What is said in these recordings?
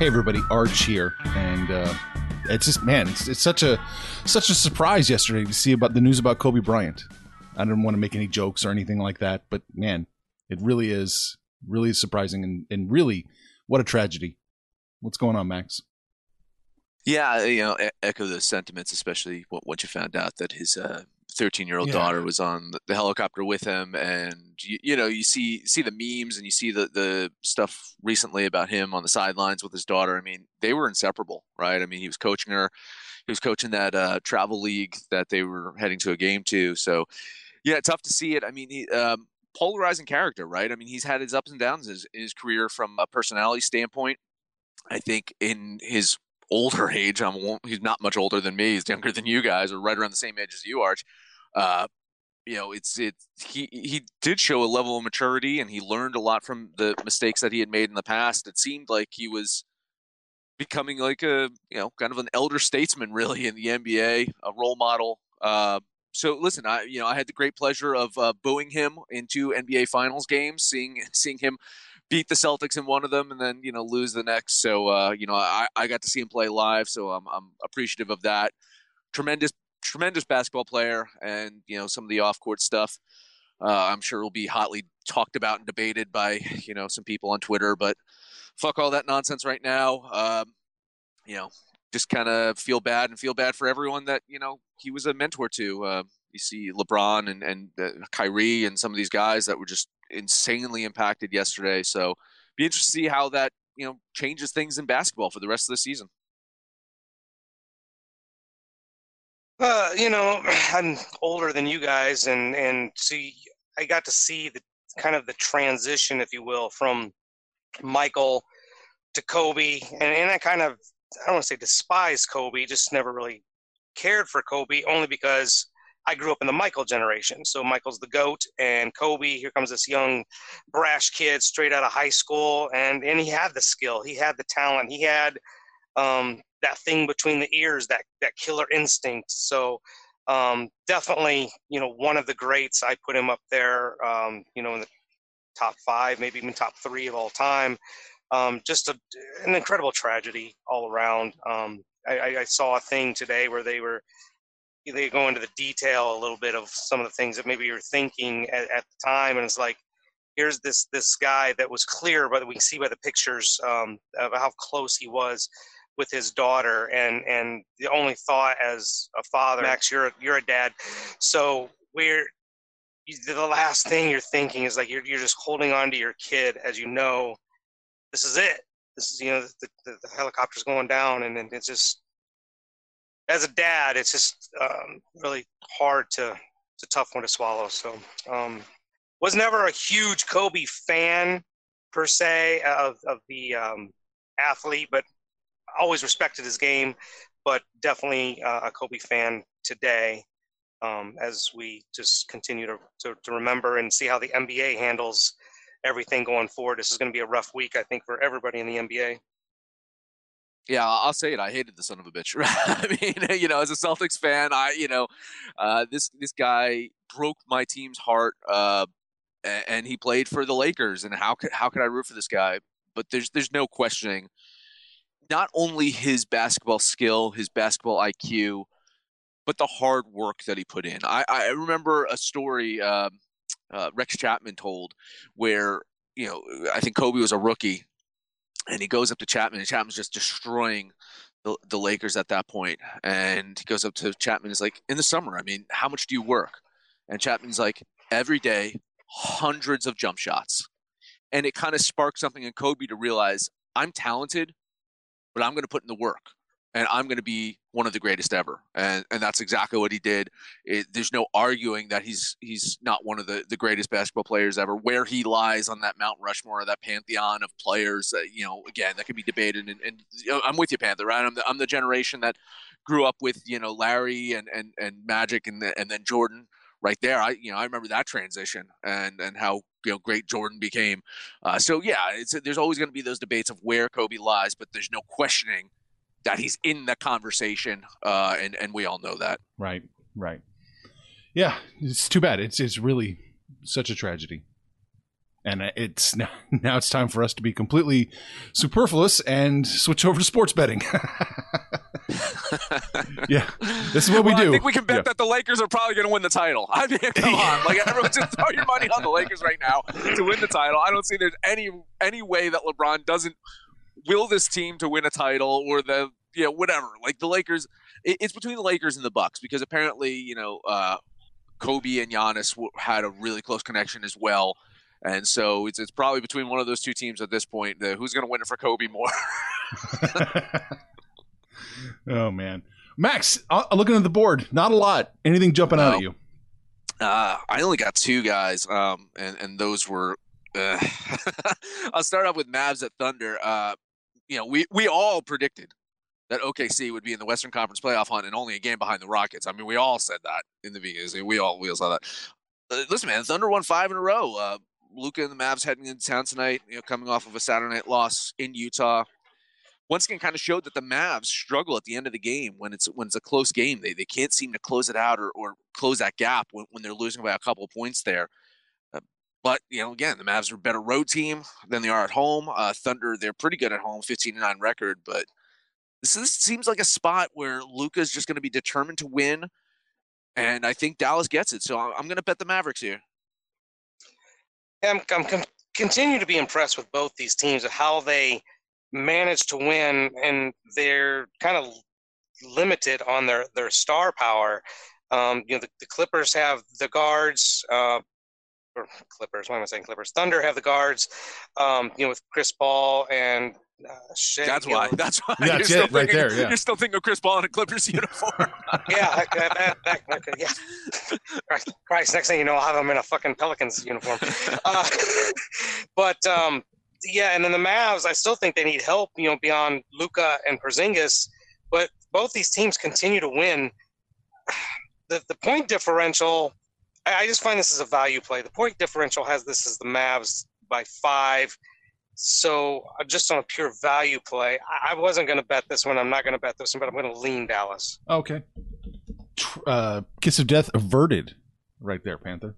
Hey everybody, Arch here, and uh, it's just man, it's, it's such a such a surprise yesterday to see about the news about Kobe Bryant. I don't want to make any jokes or anything like that, but man, it really is really surprising and, and really what a tragedy. What's going on, Max? Yeah, you know, echo those sentiments, especially once you found out that his uh, 13 year old Yeah. daughter was on the helicopter with him, and you, you know, you see see the memes and you see the the stuff recently about him on the sidelines with his daughter. I mean, they were inseparable, right? I mean, he was coaching her, he was coaching that uh, travel league that they were heading to a game to. So, yeah, tough to see it. I mean, he. Um, polarizing character right i mean he's had his ups and downs in his, in his career from a personality standpoint i think in his older age. I'm he's not much older than me. He's younger than you guys, or right around the same age as you, Arch. Uh, you know, it's it. He he did show a level of maturity, and he learned a lot from the mistakes that he had made in the past. It seemed like he was becoming like a you know kind of an elder statesman, really, in the NBA, a role model. Uh, so listen, I you know I had the great pleasure of uh, booing him into NBA Finals games, seeing seeing him beat the Celtics in one of them and then you know lose the next. So uh, you know I, I got to see him play live, so I'm I'm appreciative of that. Tremendous tremendous basketball player, and you know some of the off court stuff. Uh, I'm sure will be hotly talked about and debated by you know some people on Twitter, but fuck all that nonsense right now. Um, you know, just kind of feel bad and feel bad for everyone that you know he was a mentor to. Uh, you see LeBron and and uh, Kyrie and some of these guys that were just insanely impacted yesterday. So be interested to see how that you know changes things in basketball for the rest of the season. Uh, you know, I'm older than you guys, and and see, I got to see the kind of the transition, if you will, from Michael to Kobe, and and I kind of I don't want to say despise Kobe, just never really cared for Kobe, only because I grew up in the Michael generation. So Michael's the goat, and Kobe. Here comes this young, brash kid straight out of high school, and and he had the skill, he had the talent, he had um, that thing between the ears, that that killer instinct. So um, definitely, you know, one of the greats. I put him up there, um, you know, in the top five, maybe even top three of all time. Um, just a, an incredible tragedy all around. Um, I, I, saw a thing today where they were they go into the detail a little bit of some of the things that maybe you're thinking at, at the time, and it's like here's this this guy that was clear, but we can see by the pictures um, of how close he was with his daughter, and and the only thought as a father, Max, you're a, you're a dad, so we're the last thing you're thinking is like you're you're just holding on to your kid as you know this is it. This is you know the, the, the helicopter's going down, and, and it's just as a dad, it's just um, really hard to it's a tough one to swallow. So um, was never a huge Kobe fan per se of of the um, athlete, but always respected his game. But definitely uh, a Kobe fan today. Um, as we just continue to, to, to remember and see how the NBA handles everything going forward. This is going to be a rough week, I think, for everybody in the NBA. Yeah, I'll say it. I hated the son of a bitch. I mean, you know, as a Celtics fan, I, you know, uh, this this guy broke my team's heart, uh, and he played for the Lakers. And how could how could I root for this guy? But there's there's no questioning, not only his basketball skill, his basketball IQ, but the hard work that he put in. I, I remember a story uh, uh, Rex Chapman told where you know I think Kobe was a rookie and he goes up to Chapman, and Chapman's just destroying the, the Lakers at that point. And he goes up to Chapman, and is like, in the summer, I mean, how much do you work? And Chapman's like, every day, hundreds of jump shots. And it kind of sparked something in Kobe to realize I'm talented, but I'm going to put in the work and I'm going to be one of the greatest ever. And and that's exactly what he did. It, there's no arguing that he's he's not one of the, the greatest basketball players ever. Where he lies on that Mount Rushmore, or that pantheon of players, uh, you know, again, that could be debated. And, and you know, I'm with you, Panther. Right? I'm the, I'm the generation that grew up with you know Larry and and and Magic and the, and then Jordan. Right there, I you know I remember that transition and and how you know great Jordan became. Uh, so yeah, it's there's always going to be those debates of where Kobe lies, but there's no questioning that he's in the conversation, uh, and and we all know that. Right, right. Yeah, it's too bad. It's it's really such a tragedy, and it's now now it's time for us to be completely superfluous and switch over to sports betting. yeah, this is what well, we do. I think we can bet yeah. that the Lakers are probably going to win the title. I mean, come on, like everyone just throw your money on the Lakers right now to win the title. I don't see there's any any way that LeBron doesn't will this team to win a title or the you know whatever like the Lakers it's between the Lakers and the Bucks because apparently you know uh, Kobe and Giannis had a really close connection as well and so it's it's probably between one of those two teams at this point who's going to win it for Kobe more oh man Max uh, looking at the board not a lot anything jumping no. out at you uh, I only got two guys um, and and those were uh, I'll start off with Mavs at Thunder. Uh, you know, we we all predicted that OKC would be in the Western Conference playoff hunt and only a game behind the Rockets. I mean, we all said that in the beginning. We all we all saw that. Uh, listen, man, Thunder won five in a row. Uh, Luka and the Mavs heading into town tonight. You know, coming off of a Saturday night loss in Utah. Once again, kind of showed that the Mavs struggle at the end of the game when it's when it's a close game. They they can't seem to close it out or, or close that gap when, when they're losing by a couple of points there. Uh, but you know, again, the Mavs are a better road team than they are at home. Uh, Thunder, they're pretty good at home, 15 to 9 record, but this, this seems like a spot where Luka's just going to be determined to win, and I think Dallas gets it. So I'm going to bet the Mavericks here. I'm, I'm com- continue to be impressed with both these teams of how they manage to win, and they're kind of limited on their their star power. Um, you know, the, the, Clippers have the guards. Uh, or Clippers. Why am I saying Clippers? Thunder have the guards. Um, you know, with Chris Paul and uh, shit, that's why. Know. That's why. That's it, right thinking, there. Yeah. You're still thinking of Chris Paul in a Clippers uniform. yeah, that, that, that, yeah. Christ, next thing you know, I'll have him in a fucking Pelicans uniform. Uh, but um, yeah, and then the Mavs, I still think they need help. You know, beyond Luka and Porzingis, but both these teams continue to win. The the point differential. I just find this as a value play. The point differential has this as the Mavs by five so just on a pure value play, I wasn't going to bet this one. I'm not going to bet this one, but I'm going to lean Dallas. Okay. Uh, kiss of death averted, right there, Panther.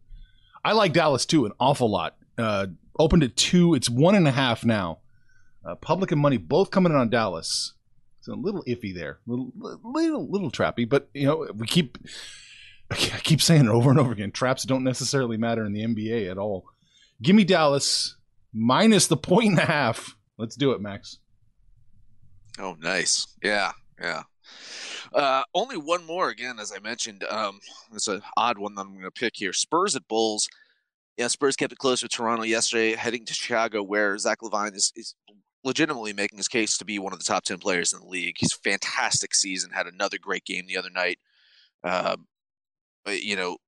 I like Dallas too an awful lot. Uh, opened at two. It's one and a half now. Uh, public and money both coming in on Dallas. It's a little iffy there, little little little trappy. But you know we keep I keep saying it over and over again. Traps don't necessarily matter in the NBA at all. Give me Dallas minus the point and a half. Let's do it, Max. Oh, nice. Yeah, yeah. Uh, only one more again, as I mentioned. Um, it's an odd one that I'm going to pick here. Spurs at Bulls. Yeah, Spurs kept it close with Toronto yesterday, heading to Chicago, where Zach LaVine is, is legitimately making his case to be one of the top 10 players in the league. He's fantastic season, had another great game the other night. Um, you know,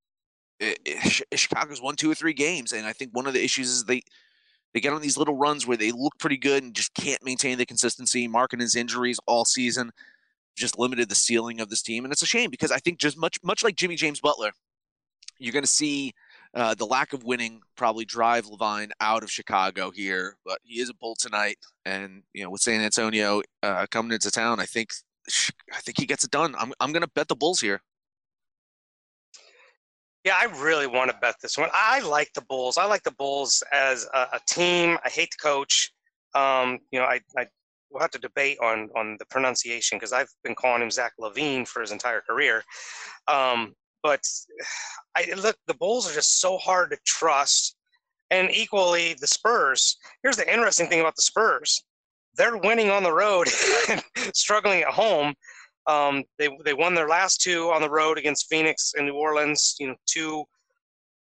it, it, Chicago's won two or three games, and I think one of the issues is they they get on these little runs where they look pretty good and just can't maintain the consistency. his injuries all season just limited the ceiling of this team, and it's a shame because I think just much much like Jimmy James Butler, you're going to see uh, the lack of winning probably drive LaVine out of Chicago here. But he is a bull tonight, and you know with San Antonio uh, coming into town, I think I think he gets it done. I'm I'm to bet the Bulls here. Yeah, I really want to bet this one. I like the Bulls. I like the Bulls as a, a team. I hate the coach. Um, you know, I, I we'll have to debate on on the pronunciation because I've been calling him Zach Levine for his entire career. Um, but I look, the Bulls are just so hard to trust, and equally the Spurs. Here's the interesting thing about the Spurs: they're winning on the road and struggling at home. Um, they they won their last two on the road against Phoenix and New Orleans. You know, two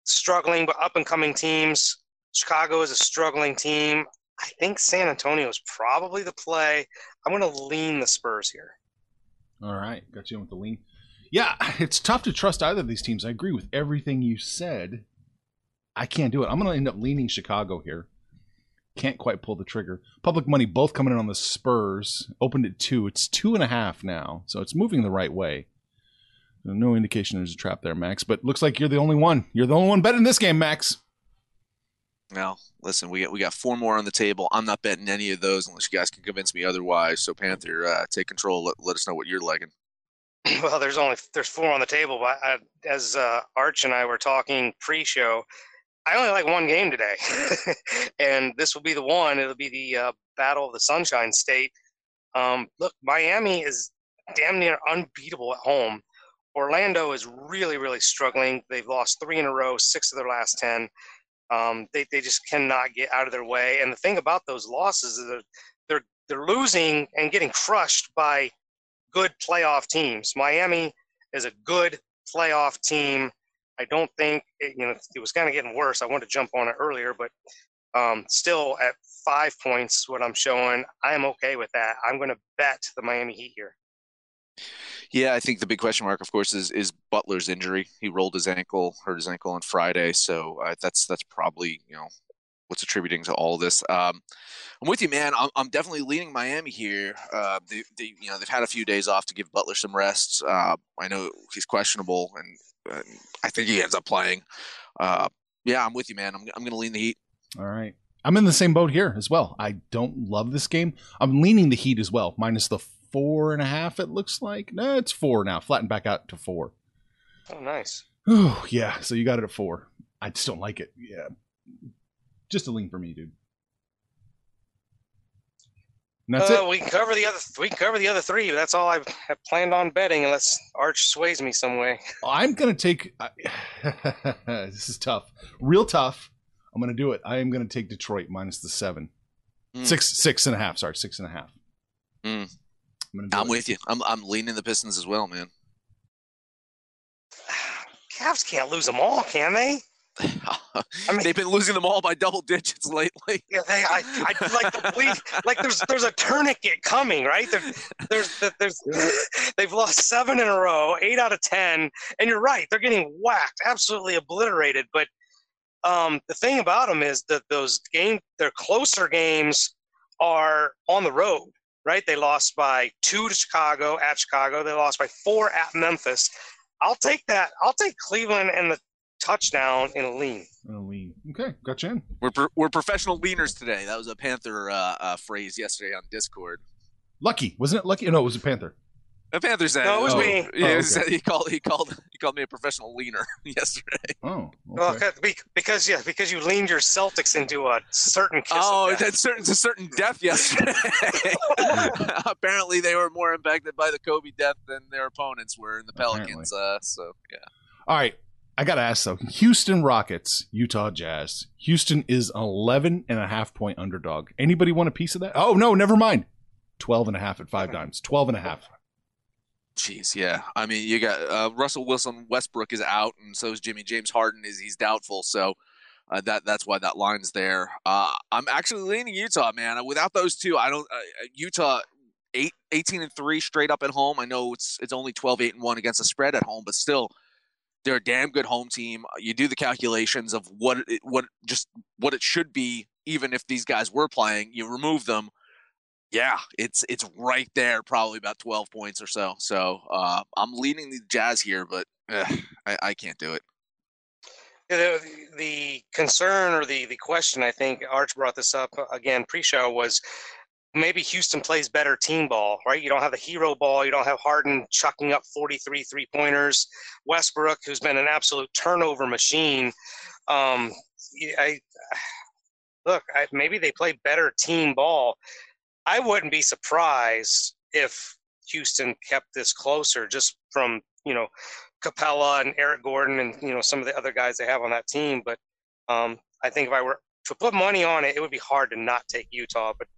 struggling but up and coming teams. Chicago is a struggling team. I think San Antonio is probably the play. I'm going to lean the Spurs here. All right, got you in with the lean. Yeah, it's tough to trust either of these teams. I agree with everything you said. I can't do it. I'm going to end up leaning Chicago here. Can't quite pull the trigger. Public money both coming in on the Spurs. Opened at two. It's two and a half now, so it's moving the right way. No indication there's a trap there, Max. But looks like you're the only one. You're the only one betting this game, Max. Now, listen, we got we got four more on the table. I'm not betting any of those unless you guys can convince me otherwise. So Panther, uh, take control. Let, let us know what you're liking. Well, there's only there's four on the table, but I, as uh, Arch and I were talking pre-show, I only like one game today, and this will be the one. It'll be the uh, Battle of the Sunshine State. Um, look, Miami is damn near unbeatable at home. Orlando is really, really struggling. They've lost three in a row, six of their last ten. Um, they, they just cannot get out of their way. And the thing about those losses is that they're they're losing and getting crushed by good playoff teams. Miami is a good playoff team. I don't think it, you know it was kind of getting worse. I wanted to jump on it earlier, but um, still at five points, what I'm showing, I am okay with that. I'm going to bet the Miami Heat here. Yeah, I think the big question mark, of course, is is Butler's injury. He rolled his ankle, hurt his ankle on Friday, so uh, that's that's probably you know what's attributing to all this. Um, I'm with you, man. I'm, I'm definitely leaning Miami here. Uh, they, they, you know, they've had a few days off to give Butler some rest. Uh, I know he's questionable, and, and, I think he ends up playing. Uh, yeah, I'm with you, man. I'm, I'm going to lean the Heat. All right. I'm in the same boat here as well. I don't love this game. I'm leaning the Heat as well, minus the four and a half. It looks like no, it's four now. Flattened back out to four. Oh, nice. Oh yeah. So you got it at four. I just don't like it. Yeah, just a lean for me, dude. And that's uh, it. We can cover the other. We can cover the other three. That's all I have planned on betting, unless Arch sways me some way. I'm gonna take. this is tough, real tough. I'm gonna do it. I am gonna take Detroit minus the seven, mm. six, six and a half. Sorry, six and a half. Mm. I'm, I'm with you. I'm I'm leaning the Pistons as well, man. Cavs can't lose them all, can they? I mean, they've been losing them all by double digits lately. Yeah, they, I, I like to believe like there's there's a tourniquet coming, right? There, there's there's they've lost seven in a row, eight out of ten, and you're right, they're getting whacked, absolutely obliterated. But um, the thing about them is that those game, their closer games are on the road right? They lost by two to Chicago at Chicago. They lost by four at Memphis. I'll take that. I'll take Cleveland and the touchdown in a lean. In a lean. Okay, gotcha. In. We're pro- we're professional leaners today. That was a Panther uh, uh, phrase yesterday on Discord. Lucky, wasn't it? Lucky? No, it was a Panther. A Panther said, "No, it was oh. me." Yeah, oh, okay. he called he called he called me a professional leaner yesterday. Oh, okay. well, because yeah, because you leaned your Celtics into a certain kiss. Oh, that's certain to certain death yesterday. Apparently, they were more impacted by the Kobe death than their opponents were in the Pelicans. Uh, so yeah. All right. I got to ask though Houston Rockets, Utah Jazz. Houston is 11 and a half point underdog. Anybody want a piece of that? Oh, no, never mind. 12 and a half at five dimes. 12 and a half. Jeez, yeah. I mean, you got uh, Russell Wilson Westbrook is out, and so is Jimmy James Harden is he's doubtful. So Uh, that that's why that line's there. Uh, I'm actually leaning Utah, man. Without those two, I don't. Uh, uh Utah eight, 18 and three straight up at home. I know it's it's only 12, 8 and one against the spread at home, but still, they're a damn good home team. You do the calculations of what it, what just what it should be, even if these guys were playing. You remove them. Yeah, it's it's right there, probably about 12 points or so. So uh, I'm leaning the Jazz here, but ugh, I, I can't do it. The, the concern or the, the question, I think Arch brought this up uh, again pre show, was maybe Houston plays better team ball, right? You don't have the hero ball. You don't have Harden chucking up 43 three pointers. Westbrook, who's been an absolute turnover machine. Um, I look, I, maybe they play better team ball. I wouldn't be surprised if Houston kept this closer just from, you know, Capela and Eric Gordon and, you know, some of the other guys they have on that team. But um, I think if I were to put money on it, it would be hard to not take Utah. But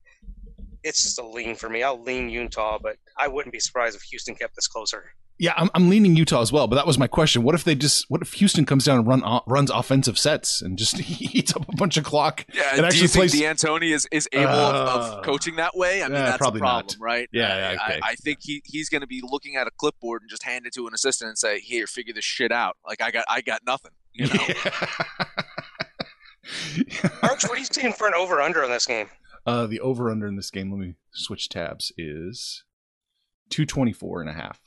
it's just a lean for me. I'll lean Utah, but I wouldn't be surprised if Houston kept this closer. Yeah, I'm, I'm leaning Utah as well, but that was my question. What if they just? What if Houston comes down and run runs offensive sets and just eats up a bunch of clock? Yeah, and do you think plays... D'Antoni is, is able uh, of, of, uh, coaching that way? I mean, that's probably the problem, not. right? Yeah, yeah okay. I, I, think he, he's going to be looking at a clipboard and just hand it to an assistant and say, "Here, figure this shit out." Like I got I got nothing, you know. Arch, what are you seeing for an over under on this game? Uh, the over under in this game, let me switch tabs, is 224 and a half.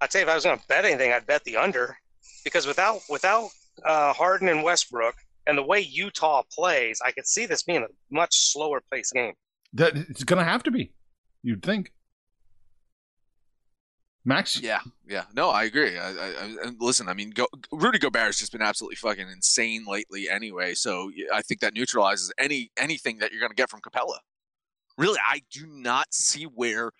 I'd say if I was going to bet anything, I'd bet the under because without without uh, Harden and Westbrook and the way Utah plays, I could see this being a much slower pace game. That it's going to have to be, you'd think. Max? Yeah, yeah. No, I agree. I, I, I listen. I mean, Go, Rudy Gobert has just been absolutely fucking insane lately. Anyway, so I think that neutralizes any anything that you're going to get from Capela. Really, I do not see where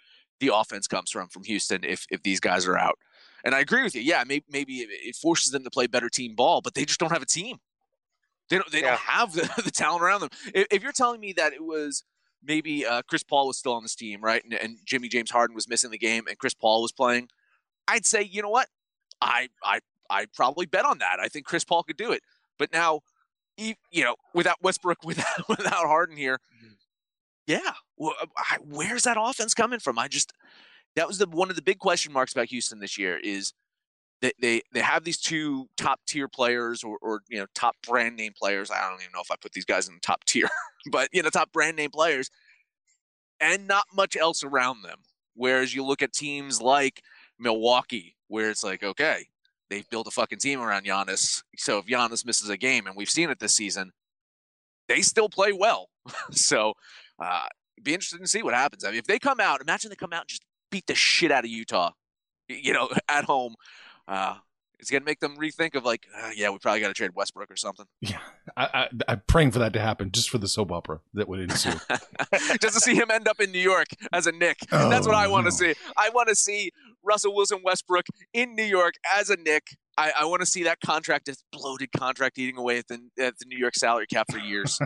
the offense comes from from Houston if if these guys are out. And I agree with you. Yeah, maybe, maybe it forces them to play better team ball, but they just don't have a team. They don't. They yeah. don't have the, the talent around them. If, if you're telling me that it was maybe uh, Chris Paul was still on this team, right? And, and, Jimmy James Harden was missing the game, and Chris Paul was playing. I'd say, you know what? I I I probably bet on that. I think Chris Paul could do it. But now, you know, without Westbrook, without without Harden here, mm-hmm. yeah, where's that offense coming from? I just that was the one of the big question marks about Houston this year is they, they, they have these two top tier players or, or, you know top brand name players. I don't even know if I put these guys in the top tier, but you know top brand name players, and not much else around them. Whereas you look at teams like Milwaukee, where it's like okay, they've built a fucking team around Giannis. So if Giannis misses a game, and we've seen it this season, they still play well. so uh, be interested to see what happens. I mean, if they come out, imagine they come out and just beat the shit out of Utah, you know, at home. Uh, it's gonna make them rethink of like, uh, yeah, we probably got to trade Westbrook or something. Yeah, I, I, am praying for that to happen, just for the soap opera that would ensue. just to see him end up in New York as a Knick. Oh, That's what I want to no. see. I want to see Russell Wilson Westbrook in New York as a Knick. I, I want to see that contract, this bloated contract, eating away at the at the New York salary cap for years.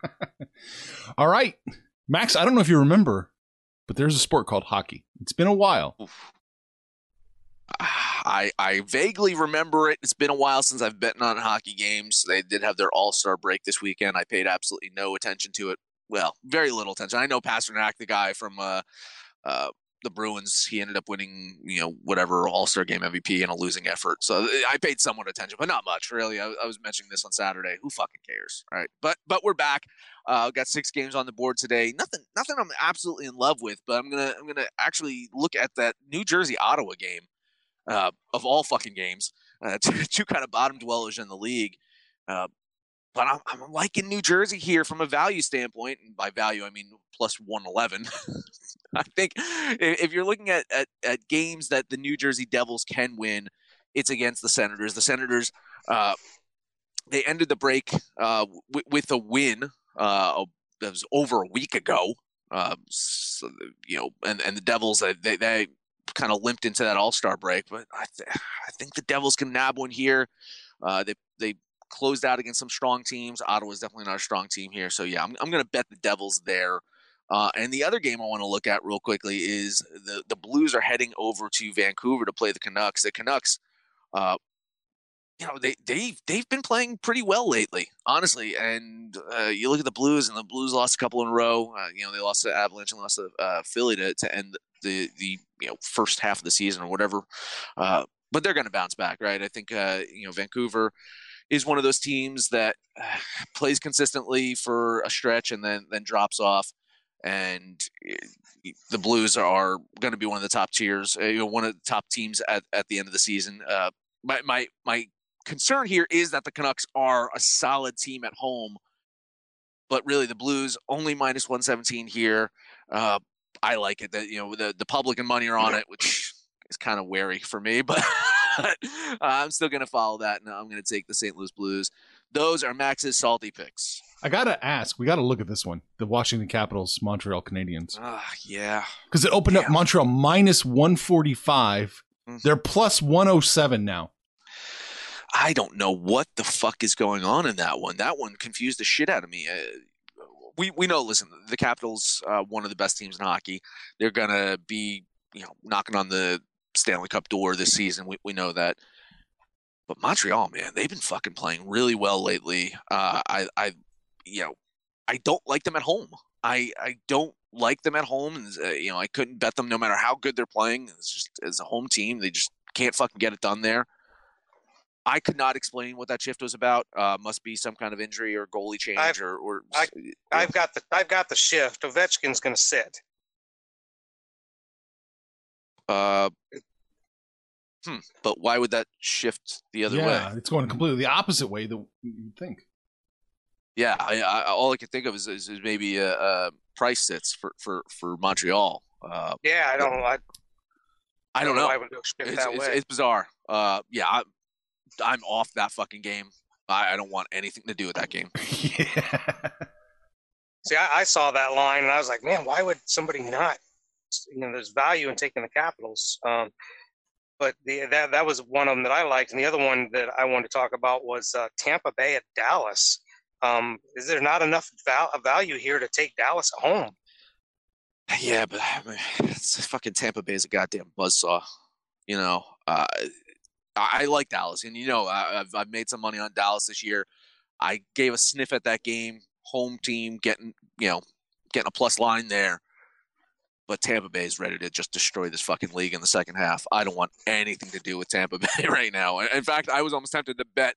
All right, Max. I don't know if you remember, but there's a sport called hockey. It's been a while. Oof. I I vaguely remember it. It's been a while since I've been on hockey games. They did have their All Star break this weekend. I paid absolutely no attention to it. Well, very little attention. I know Pastrnak, the guy from uh, uh, the Bruins, he ended up winning, you know, whatever All Star Game MVP in a losing effort. So I paid somewhat attention, but not much, really. I, I, was mentioning this on Saturday. Who fucking cares, right? But but we're back. Uh, got six games on the board today. Nothing nothing I'm absolutely in love with, but I'm gonna I'm gonna actually look at that New Jersey Ottawa game uh, of all fucking games. Uh, two, two, kind of bottom dwellers in the league. Uh, but I'm, I'm, liking New Jersey here from a value standpoint. And by value, I mean plus 111. I think if you're looking at, at, at, games that the New Jersey Devils can win, it's against the Senators. The Senators, uh, they ended the break uh, w- with a win uh, that was over a week ago. Uh, so, you know, and, and the Devils, they, they kind of limped into that All Star break. But I, th- I think the Devils can nab one here. Uh, they they closed out against some strong teams. Ottawa's definitely not a strong team here. So yeah, I'm I'm going to bet the Devils there. Uh, and the other game I want to look at real quickly is the the Blues are heading over to Vancouver to play the Canucks. The Canucks, uh, you know they they they've been playing pretty well lately, honestly. And uh, you look at the Blues, and the Blues lost a couple in a row. Uh, you know they lost to Avalanche and lost to uh, Philly to, to end the the you know first half of the season or whatever. Uh, but they're going to bounce back, right? I think uh, you know Vancouver is one of those teams that uh, plays consistently for a stretch and then then drops off. And eh, the Blues are going to be one of the top tiers, you know, one of the top teams at, at the end of the season. my my my concern here is that the Canucks are a solid team at home, but really the Blues only minus 117 here. Uh, I like it that you know the the public and money are on it, which is kind of wary for me, but I'm still going to follow that, and I'm going to take the St. Louis Blues. Those are Max's salty picks. I gotta ask. We gotta look at this one. The Washington Capitals, Montreal Canadiens. Ah, uh, yeah. Because it opened yeah. up Montreal minus 145. Mm-hmm. They're plus 107 now. I don't know what the fuck is going on in that one. That one confused the shit out of me. Uh, we we know. Listen, the Capitals, uh, one of the best teams in hockey. They're gonna be you know knocking on the Stanley Cup door this season. We we know that. But Montreal, man, they've been fucking playing really well lately. Uh, I I you know I don't like them at home. I I don't like them at home, and uh, you know I couldn't bet them no matter how good they're playing. It's just as a home team, they just can't fucking get it done there. I could not explain what that shift was about. Uh, must be some kind of injury or goalie change I've, or. or I, have got the I've got the shift. Ovechkin's going to sit. Uh, hmm. But why would that shift the other yeah, way? Yeah, it's going completely the opposite way that you'd think. Yeah, I, I, all I can think of is, is, is maybe a, a, Price sits for for for Montreal. Uh, yeah, I don't. I, I don't, know. know. It's, it's, it's, bizarre. Uh, yeah, I, I'm off that fucking game. I, I don't want anything to do with that game. yeah. See, I, I, saw that line and I was like, man, why would somebody not? You know, there's value in taking the Capitals. Um, but the, that that was one of them that I liked, and the other one that I wanted to talk about was uh, Tampa Bay at Dallas. Um, is there not enough val- value here to take Dallas at home? Yeah, but I mean, it's fucking Tampa Bay is a goddamn buzzsaw. You know, uh, I, like Dallas, and you know I, have I've made some money on Dallas this year. I gave a sniff at that game, home team getting you know getting a plus line there. But Tampa Bay is ready to just destroy this fucking league in the second half. I don't want anything to do with Tampa Bay right now. In fact, I was almost tempted to bet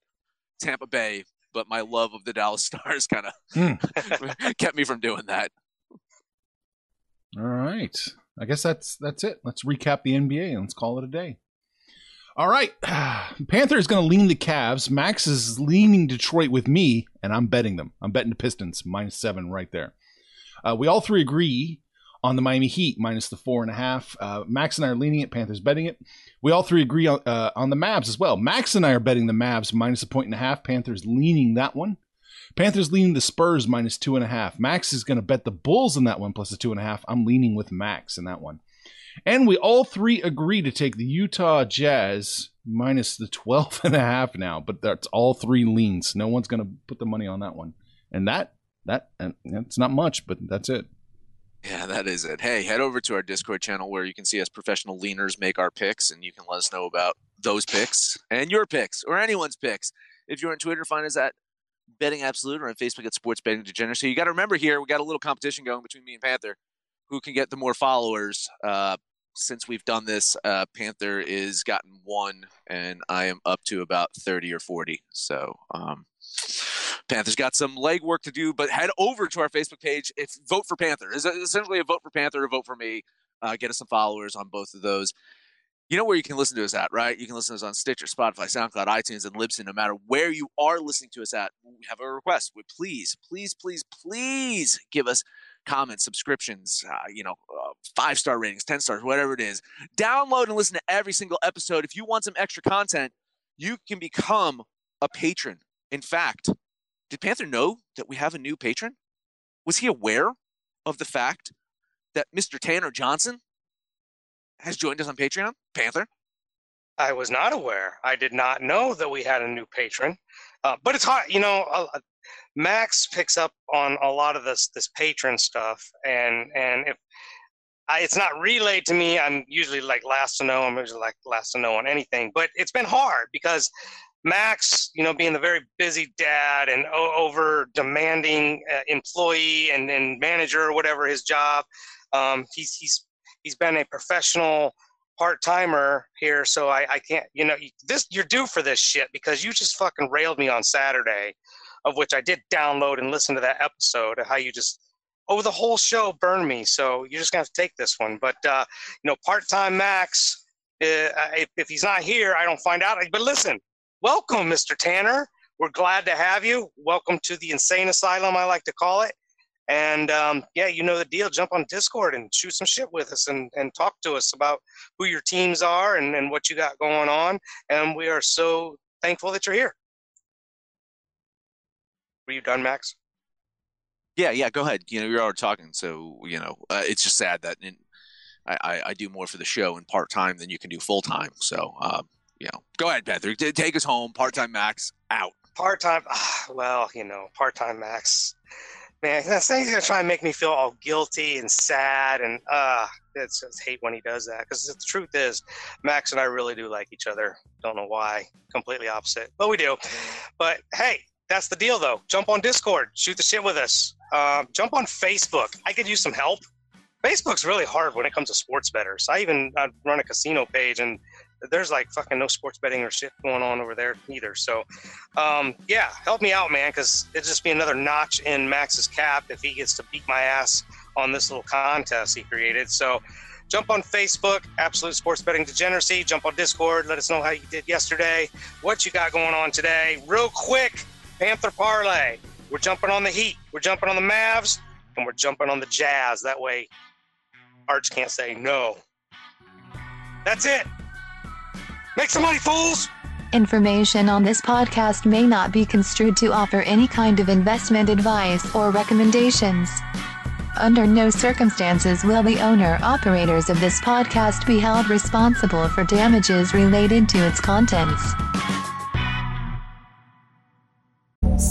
Tampa Bay, but my love of the Dallas Stars kind of mm. kept me from doing that. All right. I guess that's that's it. Let's recap the NBA and let's call it a day. All right. Panther is going to lean the Cavs. Max is leaning Detroit with me, and I'm betting them. I'm betting the Pistons minus seven right there. Uh, we all three agree on the Miami Heat minus the four and a half. Uh, Max and I are leaning it. Panthers betting it. We all three agree on, uh, on the Mavs as well. Max and I are betting the Mavs minus a point and a half. Panthers leaning that one. Panthers leaning the Spurs minus two and a half. Max is going to bet the Bulls in that one plus the two and a half. I'm leaning with Max in that one. And we all three agree to take the Utah Jazz minus the 12 and a half now, but that's all three leans. No one's going to put the money on that one. And that, that, and it's not much, but that's it. Yeah, that is it. Hey, head over to our Discord channel where you can see us professional leaners make our picks and you can let us know about those picks and your picks or anyone's picks. If you're on Twitter, find us at Betting Absolute or on Facebook at Sports Betting Degeneracy. You got to remember here, we got a little competition going between me and Panther who can get the more followers. Uh, since we've done this, uh, Panther is gotten one, and I am up to about thirty or forty. So um, Panther's got some legwork to do, but head over to our Facebook page. If vote for Panther is essentially a vote for Panther, a vote for me. Uh, get us some followers on both of those. You know where you can listen to us at, right? You can listen to us on Stitcher, Spotify, SoundCloud, iTunes, and Libsyn. No matter where you are listening to us at, we have a request. We please, please, please, please give us comments, subscriptions, uh, you know, uh, five star ratings, 10 stars, whatever it is. Download and listen to every single episode. If you want some extra content, you can become a patron. In fact, did Panther know that we have a new patron? Was he aware of the fact that Mr. Tanner Johnson has joined us on Patreon? Panther? I was not aware. I did not know that we had a new patron. Uh, but it's hard, you know. Uh, Max picks up on a lot of this this patron stuff, and and if I, it's not relayed to me, I'm usually like last to know. I'm usually like last to know on anything. But it's been hard because Max, you know, being the very busy dad and over demanding uh, employee and, and manager or whatever his job, um, he's he's he's been a professional part timer here. So I, I can't, you know, this you're due for this shit because you just fucking railed me on Saturday, of which I did download and listen to that episode how you just over the whole show burned me. So you're just gonna have to take this one. But uh, you know, part time Max, uh, if, if he's not here, I don't find out. But listen, welcome, Mr. Tanner. We're glad to have you. Welcome to the insane asylum, I like to call it. And um, yeah, you know the deal. Jump on Discord and shoot some shit with us and, and talk to us about who your teams are and, and what you got going on. And we are so thankful that you're here. Were you done, Max? Yeah, yeah. Go ahead. You know, you're already talking, so you know uh, it's just sad that in, I, I, I do more for the show in part time than you can do full time. So um, you know, go ahead, Patrick. Take us home. Part time Max out. Part time. Well, you know, part time Max man, that's he's gonna try and make me feel all guilty and sad, and uh, it's just hate when he does that. Because the truth is, Max and I really do like each other. Don't know why, completely opposite, but we do. But hey, that's the deal, though. Jump on Discord, shoot the shit with us. Um, jump on Facebook. I could use some help. Facebook's really hard when it comes to sports bettors. I even I run a casino page, and there's like fucking no sports betting or shit going on over there either. So, um, yeah, help me out, man, because it'd just be another notch in Max's cap if he gets to beat my ass on this little contest he created. So, jump on Facebook, Absolute Sports Betting Degeneracy. Jump on Discord. Let us know how you did yesterday, what you got going on today. Real quick, Panther Parlay. We're jumping on the Heat. We're jumping on the Mavs, and we're jumping on the Jazz. That way, Arch can't say no. That's it. Make some money, fools! Information on this podcast may not be construed to offer any kind of investment advice or recommendations. Under no circumstances will the owner operators of this podcast be held responsible for damages related to its contents.